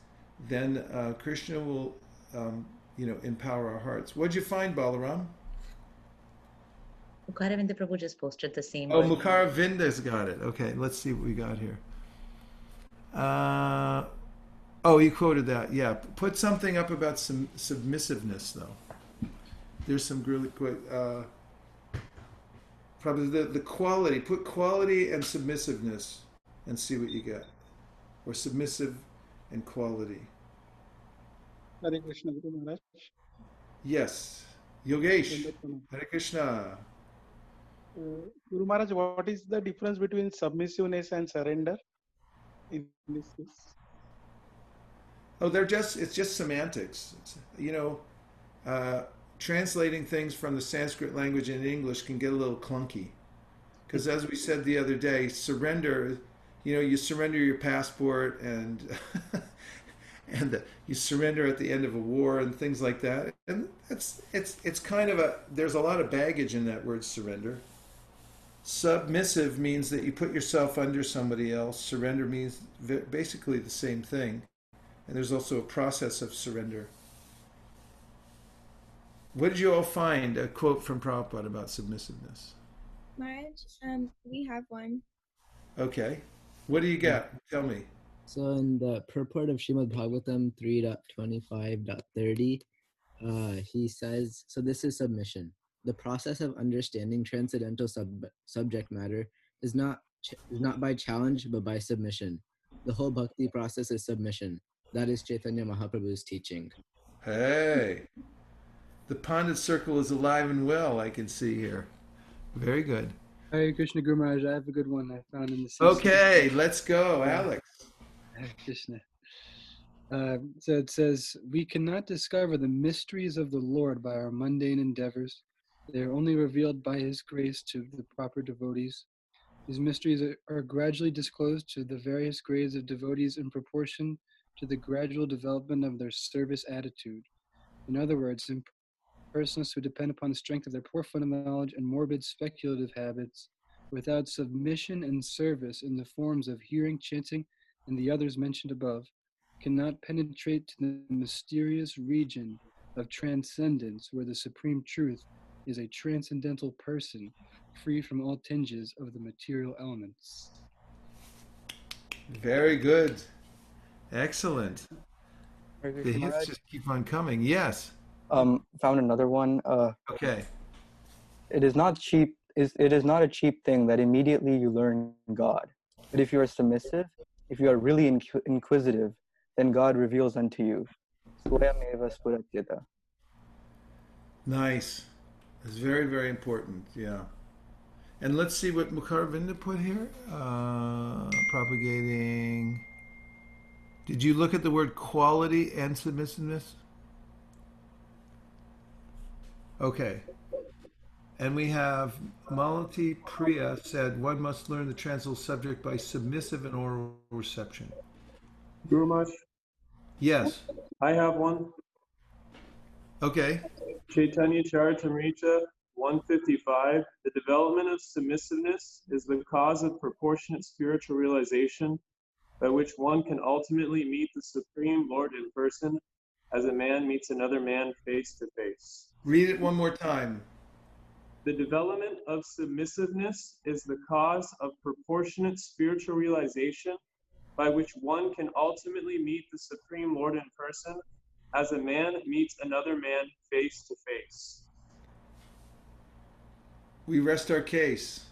then uh, Krishna will, um, you know, empower our hearts. What'd you find, Balaram? Mukharavinda Prabhu just posted the same. Oh, Mukharavinda's got it. Okay, let's see what we got here. Uh, Oh, you quoted that. Yeah, put something up about some submissiveness, though. There's some really quick. Uh, probably the the quality. Put quality and submissiveness, and see what you get, or submissive and quality. Hare Krishna, Guru Maharaj. Yes, Yogesh. Hare Krishna. Uh, Guru Maharaj, what is the difference between submissiveness and surrender in this case? Oh, they're just, it's just semantics. It's, you know, uh, translating things from the Sanskrit language into English can get a little clunky. Because as we said the other day, surrender, you know, you surrender your passport and. and the, you surrender at the end of a war and things like that. And it's it's it's kind of a there's a lot of baggage in that word surrender. Submissive means that you put yourself under somebody else. Surrender means basically the same thing. And there's also a process of surrender. What did you all find? A quote from Prabhupada about submissiveness. Maharaj, um, we have one. Okay. What do you got? Tell me. So in the purport of Shrimad Bhagavatam 3.25.30, uh, he says, so this is submission. The process of understanding transcendental sub- subject matter is not ch- is not by challenge, but by submission. The whole bhakti process is submission. That is Chaitanya Mahaprabhu's teaching. Hey, the Pandit circle is alive and well, I can see here. Very good. Hare Krishna Guru Maharaj, I have a good one I found in the system. Okay, let's go, Alex. Hare Krishna. Uh, so it says, We cannot discover the mysteries of the Lord by our mundane endeavors. They are only revealed by His grace to the proper devotees. These mysteries are, are gradually disclosed to the various grades of devotees in proportion to the gradual development of their service attitude. In other words, persons who depend upon the strength of their poor fundamental knowledge and morbid speculative habits without submission and service in the forms of hearing, chanting, and the others mentioned above, cannot penetrate to the mysterious region of transcendence where the supreme truth is a transcendental person free from all tinges of the material elements. Very good. Excellent. The hits just keep on coming. Yes. um, found another one. Uh, Okay. it is not cheap. Is it is not a cheap thing that immediately you learn God. But if you are submissive, if you are really inqu- inquisitive, then God reveals unto you. Nice. It's very, very important. Yeah. And let's see what Mukharavinda put here. Uh, propagating. Did you look at the word quality and submissiveness? Okay. And we have Malati Priya said one must learn the transcendental subject by submissive and oral reception. Guru Maharaj, Yes. I have one. Okay. Chaitanya Charitamrita 155. The development of submissiveness is the cause of proportionate spiritual realization by which one can ultimately meet the Supreme Lord in person as a man meets another man face to face. Read it one more time. The development of submissiveness is the cause of proportionate spiritual realization by which one can ultimately meet the Supreme Lord in person as a man meets another man face to face. we rest our case.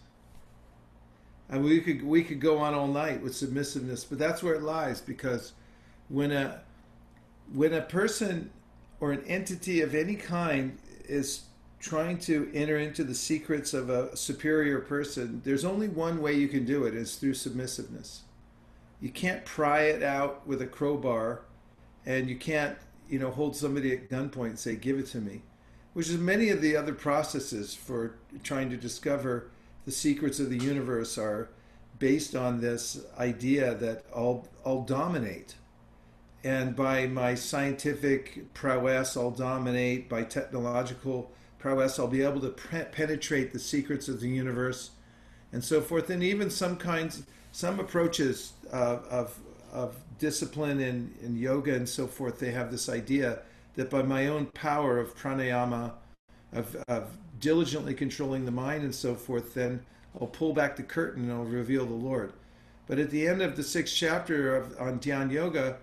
And we could we could go on all night with submissiveness, but that's where it lies because when a when a person or an entity of any kind is trying to enter into the secrets of a superior person, there's only one way you can do it is through submissiveness. You can't pry it out with a crowbar and you can't, you know, hold somebody at gunpoint and say, give it to me which is many of the other processes for trying to discover the secrets of the universe are based on this idea that I'll, I'll dominate. And by my scientific prowess, I'll dominate. By technological prowess, I'll be able to pre- penetrate the secrets of the universe and so forth. And even some kinds, some approaches uh, of, of discipline in, in yoga and so forth, they have this idea that by my own power of pranayama, of, of diligently controlling the mind and so forth, then I'll pull back the curtain and I'll reveal the Lord. But at the end of the sixth chapter of on Dhyan Yoga,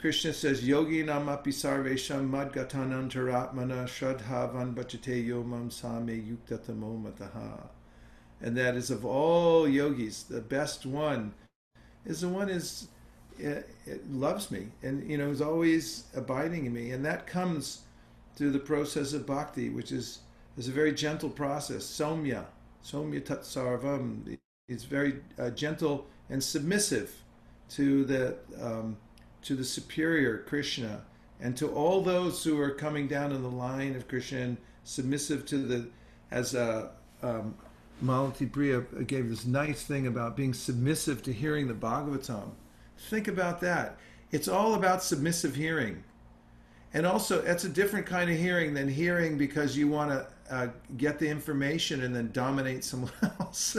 Krishna says, Yogi namapi sarvesham madgatanantaratmana shradhavan bhajate yomam same yuktatamo mataha. And that is of all yogis, the best one is the one is it, it loves me and you know is always abiding in me and that comes through the process of bhakti which is is a very gentle process somya somya tat sarvam it's very uh, gentle and submissive to the um, to the superior krishna and to all those who are coming down in the line of krishna and submissive to the as a um, Malati Priya gave this nice thing about being submissive to hearing the Bhagavatam. Think about that. It's all about submissive hearing. And also, it's a different kind of hearing than hearing because you want to uh, get the information and then dominate someone else.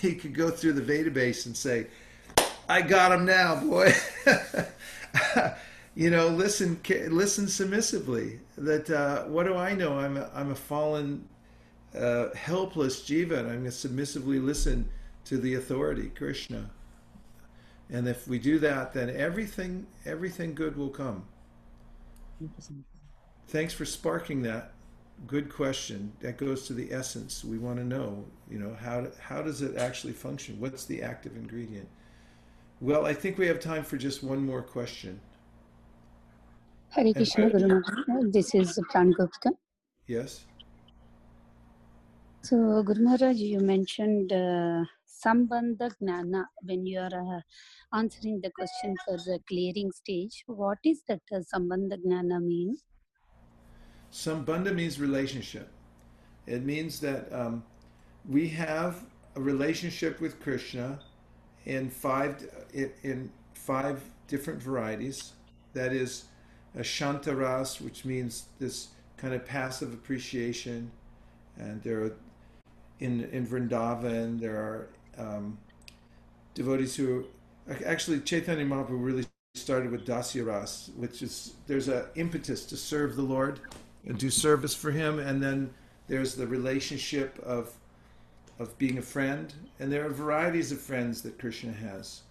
he could go through the database and say, I got him now, boy. you know, listen, listen submissively. That uh, what do I know? I'm a, I'm a fallen, uh, helpless jiva, and I'm going to submissively listen to the authority, Krishna. And if we do that, then everything everything good will come. Thanks for sparking that. Good question. That goes to the essence. We want to know, you know, how how does it actually function? What's the active ingredient? Well, I think we have time for just one more question. Hare Krishna Guru Maharaj. This is Pran Gupta. Yes. So, Guru Maharaj, you mentioned uh, Sambandha Gnana when you are uh, answering the question for the clearing stage. What is that uh, Sambandha Gnana mean? Sambandha means relationship. It means that um, we have a relationship with Krishna in five in, in five different varieties. That is a shantaras, which means this kind of passive appreciation, and there are in in Vrindavan there are um, devotees who actually Chaitanya Mahaprabhu really started with Dasya Ras, which is there's an impetus to serve the Lord and do service for Him, and then there's the relationship of of being a friend, and there are varieties of friends that Krishna has.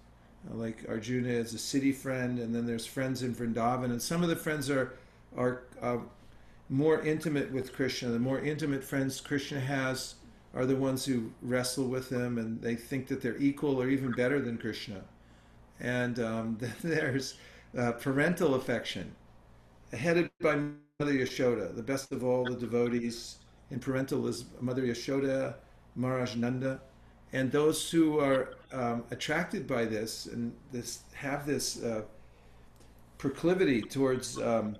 Like Arjuna is a city friend, and then there's friends in Vrindavan, and some of the friends are are uh, more intimate with Krishna, the more intimate friends Krishna has, are the ones who wrestle with him and they think that they're equal or even better than Krishna. And um, there's uh, parental affection, headed by Mother Yashoda, the best of all the devotees. In parental is Mother Yashoda, Maharaj Nanda, and those who are um, attracted by this and this have this uh, proclivity towards um,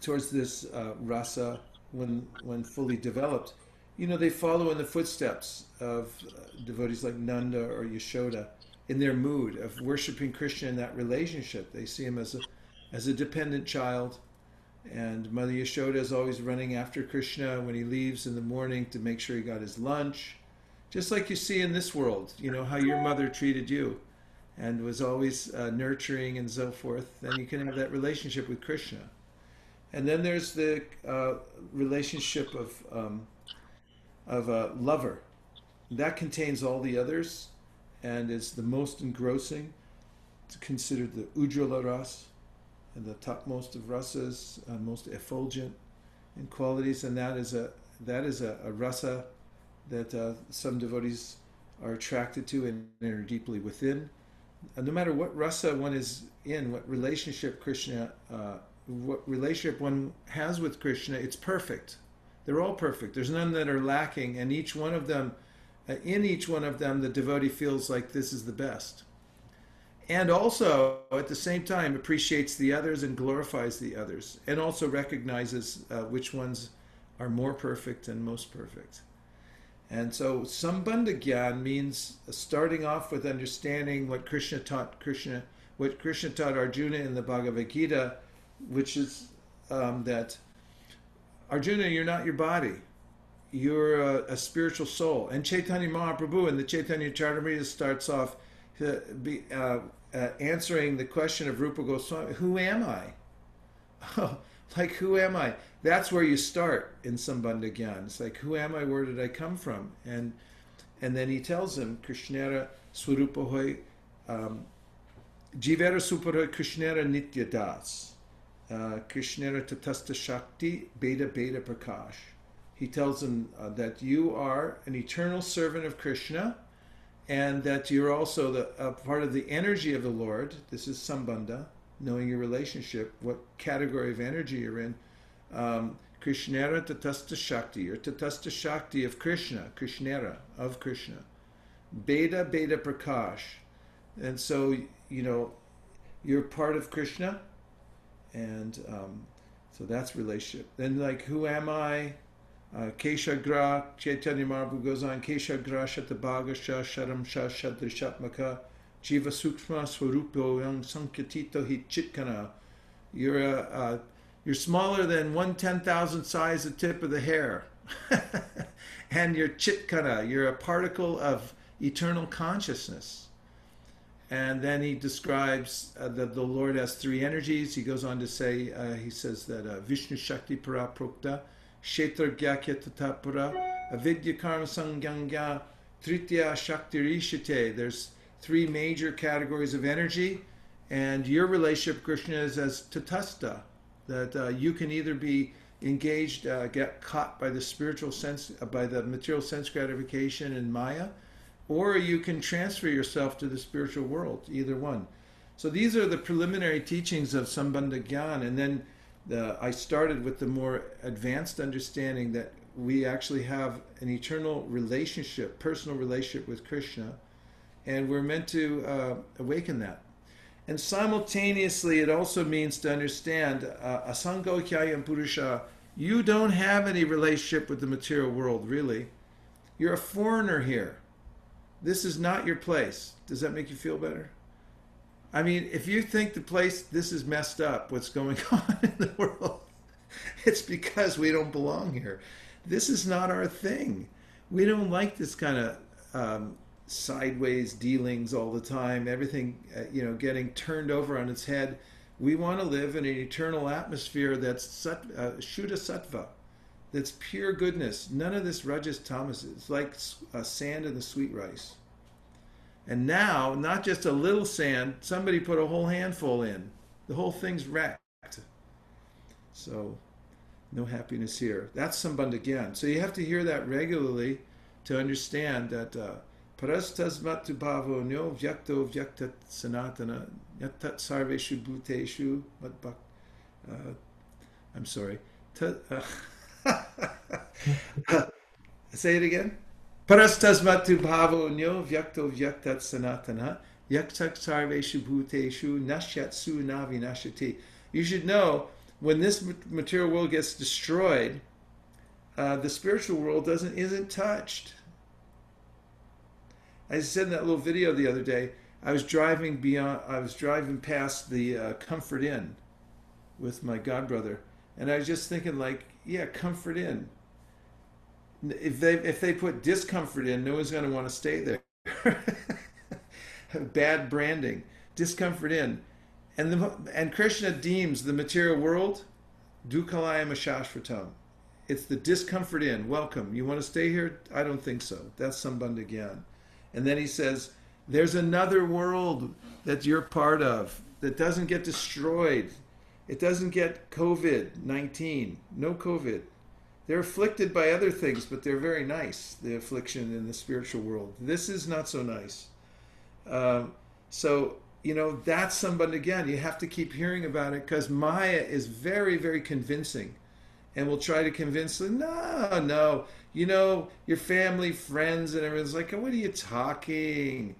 towards this uh, rasa when when fully developed, you know, they follow in the footsteps of uh, devotees like Nanda or Yashoda in their mood of worshiping Krishna in that relationship. They see him as a as a dependent child, and Mother Yashoda is always running after Krishna when he leaves in the morning to make sure he got his lunch, just like you see in this world. You know how your mother treated you, and was always uh, nurturing and so forth. Then you can have that relationship with Krishna. And then there's the uh, relationship of um, of a lover. That contains all the others, and is the most engrossing. It's considered the Ujjwala ras, and the topmost of rasas, uh, most effulgent in qualities, and that is a that is a, a rasa that uh, some devotees are attracted to and are deeply within. And no matter what rasa one is in, what relationship Krishna uh, what relationship one has with Krishna, it's perfect. They're all perfect. There's none that are lacking, and each one of them, uh, in each one of them, the devotee feels like this is the best. And also, at the same time, appreciates the others and glorifies the others, and also recognizes uh, which ones are more perfect and most perfect. And so, Sambandha Gyan means starting off with understanding what Krishna taught Krishna, what Krishna taught Arjuna in the Bhagavad Gita, which is um, that Arjuna, you're not your body. You're a, a, spiritual soul. And Chaitanya Mahaprabhu in the Chaitanya Charitamrita starts off uh, be, uh, uh, answering the question of Rupa Goswami, who am I? like, who am I? That's where you start in Sambandha Gyan. It's like, who am I? Where did I come from? And and then he tells him, Krishnera Swarupahoy, um, Jivera Supahoy Krishnera Nitya Das uh, Krishnera Tatasta Shakti Beta Beta Prakash. He tells him uh, that you are an eternal servant of Krishna and that you're also the part of the energy of the Lord. This is Sambandha, knowing your relationship, what category of energy you're in. Um, Krishnera Tatasta Shakti, or Tatasta Shakti of Krishna, Krishnera, of Krishna. Beta Beta Prakash. And so, you know, you're part of Krishna and um, so that's relationship. Then like, who am I? Uh, Keshagra, Chaitanya Mahaprabhu goes on, Keshagra Shatabhaga Sha Sharam Sha Shadrishatmaka Jiva Sukshma Swarupo Yang Sankatito Hi Chitkana. You're a, uh, you're smaller than one ten thousand size the tip of the hair. and you're chitkana, you're a particle of eternal consciousness. And then he describes uh, that the Lord has three energies. He goes on to say, uh, he says that uh, Vishnu Shakti Para Prokta, Kshetra Gyakya Tatapura, Avidya Karma Sangyangya, Tritya Shakti Rishite. There's three major categories of energy, and your relationship, Krishna, is as Tatasta, that uh, you can either be engaged, uh, get caught by the spiritual sense, by the material sense gratification in Maya, or you can transfer yourself to the spiritual world, either one. So these are the preliminary teachings of Sambandha Gyan, and then the, I started with the more advanced understanding that we actually have an eternal relationship, personal relationship with Krishna, and we're meant to uh, awaken that. And simultaneously, it also means to understand uh, asango kyayam purusha. You don't have any relationship with the material world, really. You're a foreigner here. This is not your place. Does that make you feel better? I mean, if you think the place, this is messed up, what's going on in the world, it's because we don't belong here. This is not our thing. We don't like this kind of um, sideways dealings all the time, everything, uh, you know, getting turned over on its head. We want to live in an eternal atmosphere that's sat, uh, Shuddha Sattva, that's pure goodness. None of this rajas tamas. It's like uh, sand in the sweet rice. And now, not just a little sand, somebody put a whole handful in. The whole thing's wrecked. So, no happiness here. That's Sambandha Gyan. So you have to hear that regularly to understand that uh, parastasmatu bhavo nyo vyakto vyaktat sanatana yatat sarveshu bhuteshu. Uh, I'm sorry. Uh, say it again. Parastasmatu bhavo nyo vyakto vyaktat sanatana yaktak sarveshu bhuteshu nashyatsu navi nashati. You should know when this material world gets destroyed, uh, the spiritual world doesn't isn't touched. I said in that little video the other day, I was driving beyond, I was driving past the uh, Comfort Inn with my godbrother, and I was just thinking, like, yeah, Comfort in. If they if they put discomfort in, no one's going to want to stay there. Bad branding, discomfort in, and the and Krishna deems the material world dukalayam ashashvatam. It's the discomfort in. Welcome. You want to stay here? I don't think so. That's Sambandha Gyan. And then he says, there's another world that you're part of that doesn't get destroyed. It doesn't get COVID 19. No COVID. They're afflicted by other things, but they're very nice, the affliction in the spiritual world. This is not so nice. Um, so, you know, that's somebody, again, you have to keep hearing about it because Maya is very, very convincing. And we'll try to convince them, no, no, you know, your family, friends, and everyone's like, what are you talking?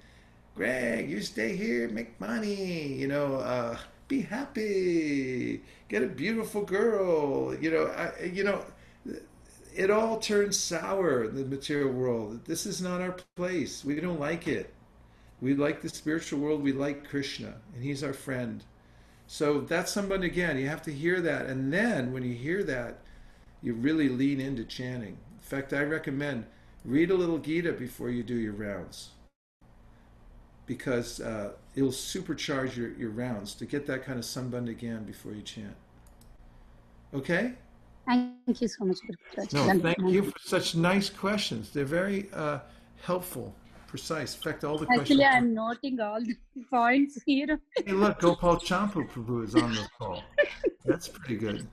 Greg, you stay here, make money, you know, uh, be happy, get a beautiful girl, you know, I, you know, it all turns sour in the material world. This is not our place. We don't like it. We like the spiritual world. We like Krishna, and He's our friend. So that's Sambandha Gyan. You have to hear that, and then when you hear that, you really lean into chanting. In fact, I recommend read a little Gita before you do your rounds, because uh, it'll supercharge your, your rounds to get that kind of sambandha gyan before you chant. Okay. Thank you so much. No, thank you for such nice questions. They're very uh, helpful, precise. In fact, all the Actually, questions. I'm noting all the points here. Hey, look, Gopal Champu Prabhu is on the call. That's pretty good.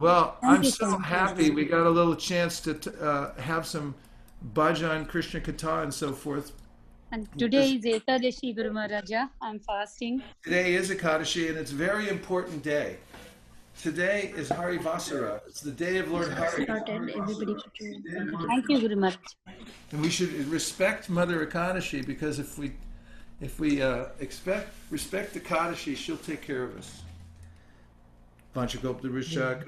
Well, Thank I'm so so happy we got a little chance to t- uh, have some bhajan, Krishna Katha, and so forth. And today is Ekadashi Guru Maharaja. I'm fasting. Today is Ekadashi, and it's a very important day. Today is Hari Vasara. It's the day of Lord Hari. Started everybody. Thank you, Guru Maharaj. And we should respect Mother Ekadashi because if we if we uh, expect respect the Ekadashi, she'll take care of us. Panchagoptarusha,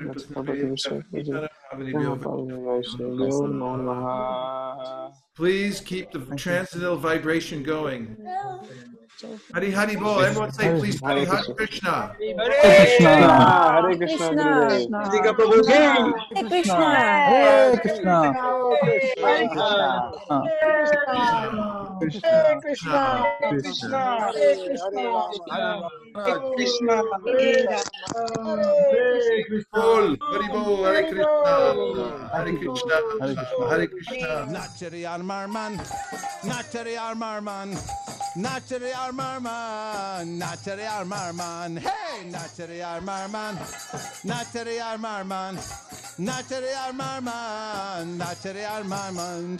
Please keep the transcendental vibration going. Hari Hari Bol. Everyone say please Hari Krishna Hari Krishna. Hare Krishna, Hare Krishna. Radhika Prabhu ki. Hare Krishna. Hare Krishna. Hari Krishna. Hari Krishna. Krishna. Krishna. Bol. Hari Bol. Hare Krishna. Hare Krishna. Hare Krishna. Nachari Armarman, Nachari Armarman, Nachari Armarman, Nachari Armarman, hey, Nachari Armarman, Nachari Armarman, Nachari Armarman, Nachari Armarman.